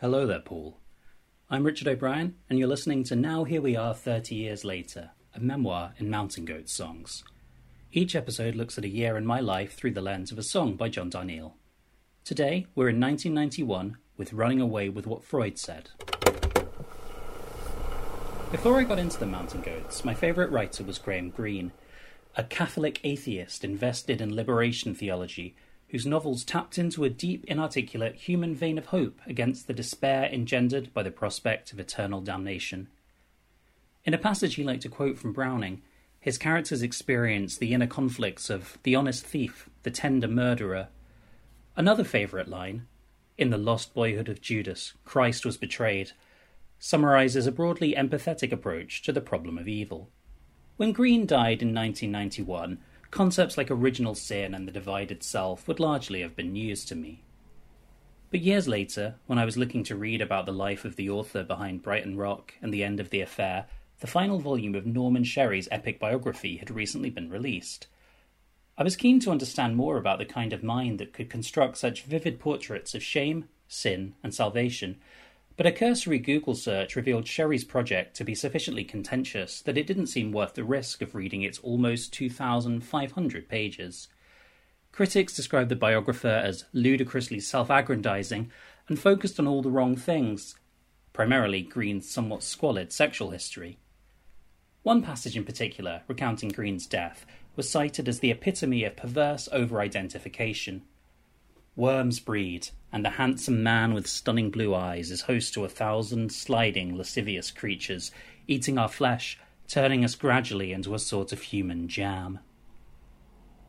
Hello there, Paul. I'm Richard O'Brien, and you're listening to Now Here We Are 30 Years Later, a memoir in Mountain Goat songs. Each episode looks at a year in my life through the lens of a song by John Darnielle. Today, we're in 1991 with Running Away with What Freud Said. Before I got into the Mountain Goats, my favourite writer was Graham Greene, a Catholic atheist invested in liberation theology whose novels tapped into a deep, inarticulate human vein of hope against the despair engendered by the prospect of eternal damnation. In a passage he liked to quote from Browning, his characters experience the inner conflicts of the honest thief, the tender murderer. Another favourite line, in The Lost Boyhood of Judas, Christ was betrayed, summarizes a broadly empathetic approach to the problem of evil. When Greene died in 1991, concepts like original sin and the divided self would largely have been news to me. But years later, when I was looking to read about the life of the author behind Brighton Rock and the end of the affair, the final volume of Norman Sherry's epic biography had recently been released. I was keen to understand more about the kind of mind that could construct such vivid portraits of shame, sin, and salvation, but a cursory Google search revealed Sherry's project to be sufficiently contentious that it didn't seem worth the risk of reading its almost 2,500 pages. Critics described the biographer as ludicrously self aggrandizing and focused on all the wrong things, primarily Greene's somewhat squalid sexual history. One passage in particular, recounting Greene's death, was cited as the epitome of perverse over identification. Worms breed, and the handsome man with stunning blue eyes is host to a thousand sliding, lascivious creatures, eating our flesh, turning us gradually into a sort of human jam.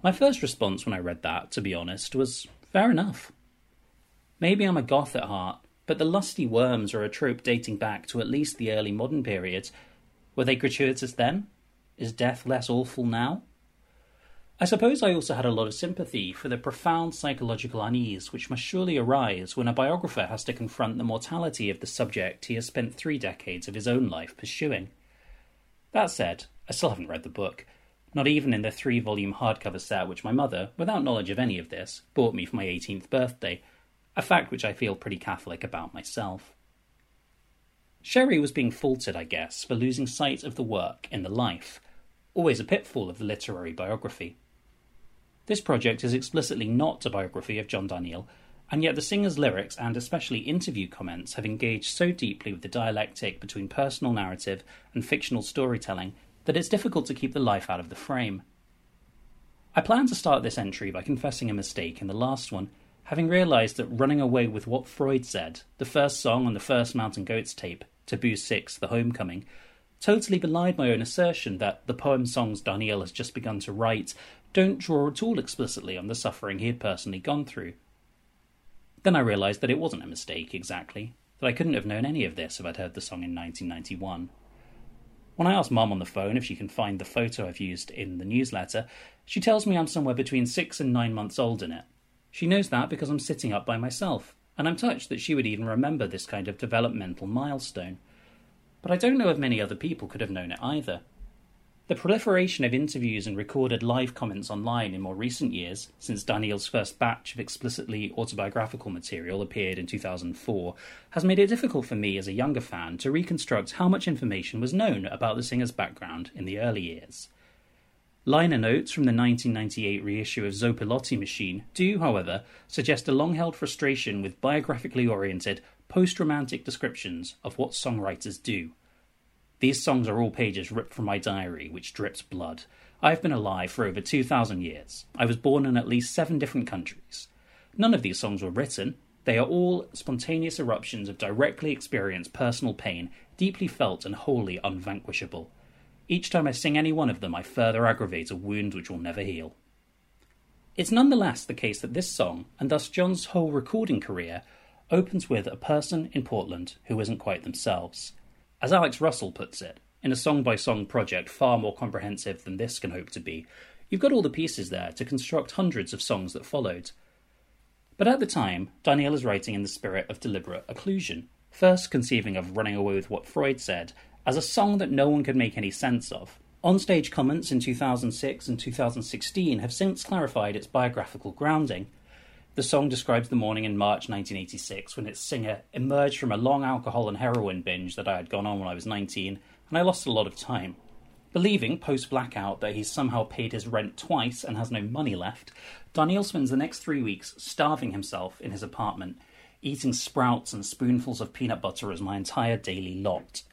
My first response when I read that, to be honest, was fair enough. Maybe I'm a goth at heart, but the lusty worms are a trope dating back to at least the early modern period. Were they gratuitous then? Is death less awful now? I suppose I also had a lot of sympathy for the profound psychological unease which must surely arise when a biographer has to confront the mortality of the subject he has spent three decades of his own life pursuing. That said, I still haven't read the book, not even in the three volume hardcover set which my mother, without knowledge of any of this, bought me for my 18th birthday, a fact which I feel pretty Catholic about myself. Sherry was being faulted, I guess, for losing sight of the work in the life, always a pitfall of the literary biography. This project is explicitly not a biography of John Darnielle, and yet the singer's lyrics and especially interview comments have engaged so deeply with the dialectic between personal narrative and fictional storytelling that it's difficult to keep the life out of the frame. I plan to start this entry by confessing a mistake in the last one, having realised that running away with what Freud said, the first song on the first Mountain Goats tape, Taboo 6 The Homecoming, totally belied my own assertion that the poem songs Darnielle has just begun to write don't draw at all explicitly on the suffering he had personally gone through. Then I realised that it wasn't a mistake exactly, that I couldn't have known any of this if I'd heard the song in 1991. When I ask Mum on the phone if she can find the photo I've used in the newsletter, she tells me I'm somewhere between six and nine months old in it. She knows that because I'm sitting up by myself, and I'm touched that she would even remember this kind of developmental milestone. But I don't know if many other people could have known it either. The proliferation of interviews and recorded live comments online in more recent years, since Darnielle's first batch of explicitly autobiographical material appeared in 2004, has made it difficult for me as a younger fan to reconstruct how much information was known about the singer's background in the early years. Liner notes from the 1998 reissue of Zopilote Machine do, however, suggest a long held frustration with biographically oriented, post romantic descriptions of what songwriters do these songs are all pages ripped from my diary, which drips blood. I have been alive for over 2,000 years. I was born in at least seven different countries. None of these songs were written. They are all spontaneous eruptions of directly experienced personal pain, deeply felt and wholly unvanquishable. Each time I sing any one of them, I further aggravate a wound which will never heal. It's nonetheless the case that this song, and thus John's whole recording career, opens with a person in Portland who isn't quite themselves. As Alex Russell puts it, in a song by song project far more comprehensive than this can hope to be, you've got all the pieces there to construct hundreds of songs that followed. But at the time, Darnielle is writing in the spirit of deliberate occlusion, first conceiving of Running Away with What Freud Said as a song that no one could make any sense of. On-stage comments in 2006 and 2016 have since clarified its biographical grounding. The song describes the morning in March 1986 when its singer emerged from a long alcohol and heroin binge that I had gone on when I was 19, and I lost a lot of time. Believing post blackout that he's somehow paid his rent twice and has no money left, Darnielle spends the next three weeks starving himself in his apartment, eating sprouts and spoonfuls of peanut butter as my entire daily lot.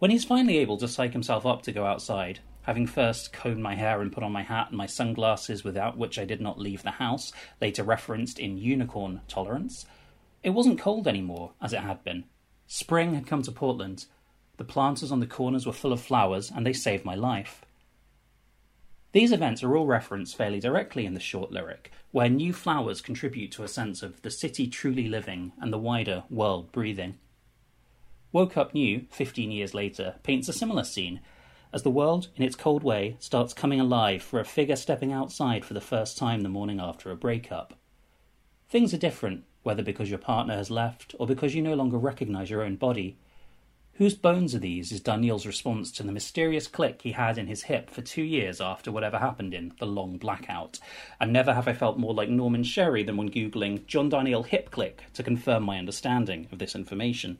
When he's finally able to psych himself up to go outside, having first combed my hair and put on my hat and my sunglasses without which I did not leave the house, later referenced in Unicorn Tolerance, it wasn't cold anymore, as it had been. Spring had come to Portland. The planters on the corners were full of flowers, and they saved my life. These events are all referenced fairly directly in the short lyric, where new flowers contribute to a sense of the city truly living and the wider world breathing. Woke Up New, 15 years later, paints a similar scene, as the world, in its cold way, starts coming alive for a figure stepping outside for the first time the morning after a breakup. Things are different, whether because your partner has left or because you no longer recognize your own body. Whose bones are these? is Darnielle's response to the mysterious click he had in his hip for two years after whatever happened in the long blackout. And never have I felt more like Norman Sherry than when Googling John Daniel hip click to confirm my understanding of this information.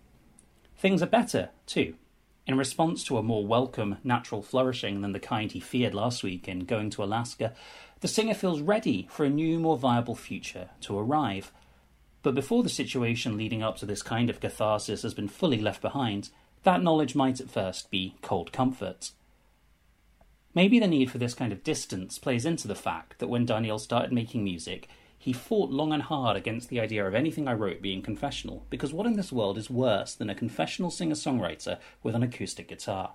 Things are better, too. In response to a more welcome natural flourishing than the kind he feared last week in going to Alaska, the singer feels ready for a new, more viable future to arrive. But before the situation leading up to this kind of catharsis has been fully left behind, that knowledge might at first be cold comfort. Maybe the need for this kind of distance plays into the fact that when Darnielle started making music, he fought long and hard against the idea of anything I wrote being confessional, because what in this world is worse than a confessional singer songwriter with an acoustic guitar?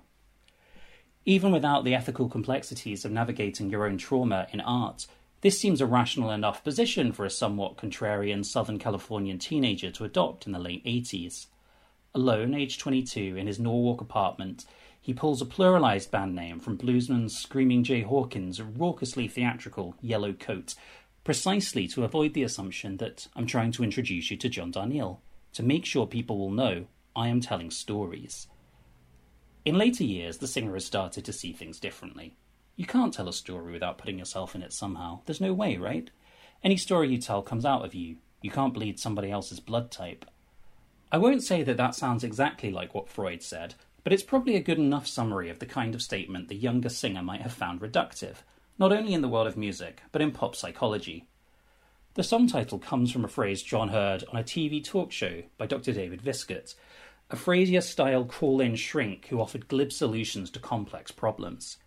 Even without the ethical complexities of navigating your own trauma in art, this seems a rational enough position for a somewhat contrarian Southern Californian teenager to adopt in the late 80s. Alone, aged 22, in his Norwalk apartment, he pulls a pluralized band name from bluesman Screaming Jay Hawkins' raucously theatrical Yellow Coat precisely to avoid the assumption that I'm trying to introduce you to John Darnielle, to make sure people will know I am telling stories. In later years, the singer has started to see things differently. You can't tell a story without putting yourself in it somehow. There's no way, right? Any story you tell comes out of you. You can't bleed somebody else's blood type. I won't say that that sounds exactly like what Freud said, but it's probably a good enough summary of the kind of statement the younger singer might have found reductive not only in the world of music, but in pop psychology. The song title comes from a phrase John heard on a TV talk show by Dr. David Viscott, a Frasier style call in shrink who offered glib solutions to complex problems.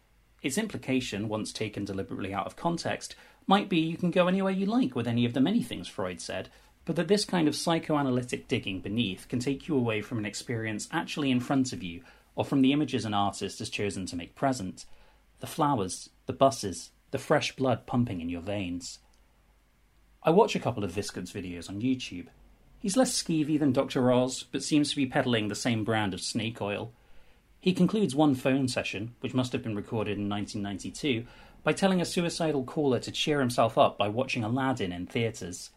Its implication, once taken deliberately out of context, might be you can go anywhere you like with any of the many things Freud said, but that this kind of psychoanalytic digging beneath can take you away from an experience actually in front of you, or from the images an artist has chosen to make present the flowers, the buses, the fresh blood pumping in your veins. I watch a couple of Viscott's videos on YouTube. He's less skeevy than Dr. Oz, but seems to be peddling the same brand of snake oil. He concludes one phone session, which must have been recorded in 1992, by telling a suicidal caller to cheer himself up by watching Aladdin in theatres.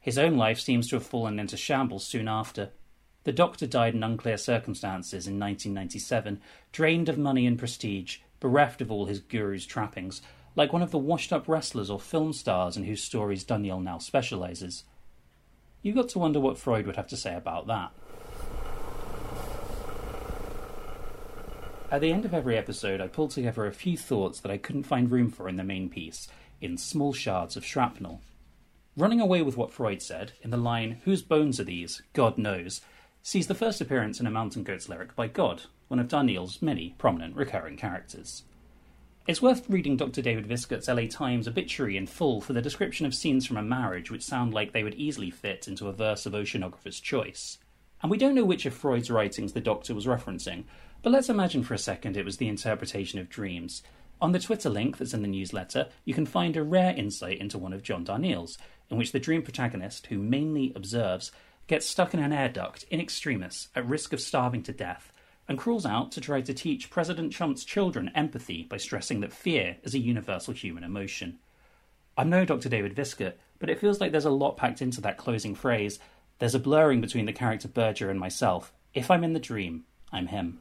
His own life seems to have fallen into shambles soon after. The doctor died in unclear circumstances in 1997, drained of money and prestige, bereft of all his guru's trappings, like one of the washed up wrestlers or film stars in whose stories Darnielle now specializes. You got to wonder what Freud would have to say about that. At the end of every episode, I pull together a few thoughts that I couldn't find room for in the main piece, in small shards of shrapnel. Running away with what Freud said, in the line, Whose bones are these? God knows, sees the first appearance in a Mountain Goats lyric by God, one of Darnielle's many prominent recurring characters. It's worth reading Dr. David Viscott's LA Times obituary in full for the description of scenes from a marriage which sound like they would easily fit into a verse of Oceanographer's Choice. And we don't know which of Freud's writings the doctor was referencing, but let's imagine for a second it was the interpretation of dreams. On the Twitter link that's in the newsletter, you can find a rare insight into one of John Darnielle's, in which the dream protagonist, who mainly observes, gets stuck in an air duct in extremis at risk of starving to death and crawls out to try to teach President Trump's children empathy by stressing that fear is a universal human emotion. I'm no Dr. David Viscott, but it feels like there's a lot packed into that closing phrase. There's a blurring between the character Berger and myself. If I'm in the dream, I'm him.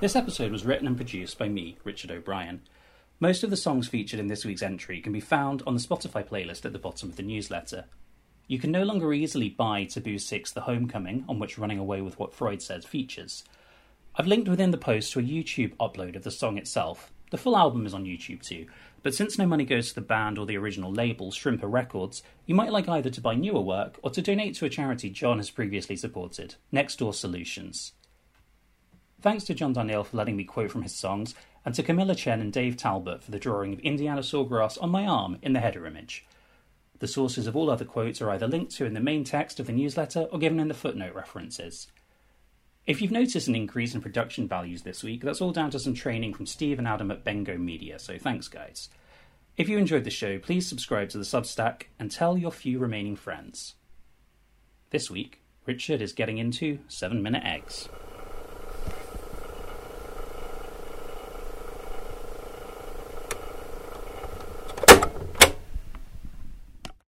This episode was written and produced by me, Richard O'Brien. Most of the songs featured in this week's entry can be found on the Spotify playlist at the bottom of the newsletter. You can no longer easily buy Taboo 6 The Homecoming, on which Running Away with What Freud Said features. I've linked within the post to a YouTube upload of the song itself. The full album is on YouTube too, but since no money goes to the band or the original label, Shrimper Records, you might like either to buy newer work or to donate to a charity John has previously supported, Next Door Solutions. Thanks to John Darnielle for letting me quote from his songs, and to Camilla Chen and Dave Talbot for the drawing of Indiana sawgrass on my arm in the header image. The sources of all other quotes are either linked to in the main text of the newsletter or given in the footnote references. If you've noticed an increase in production values this week, that's all down to some training from Steve and Adam at Bengo Media, so thanks, guys. If you enjoyed the show, please subscribe to the Substack and tell your few remaining friends. This week, Richard is getting into 7 Minute Eggs.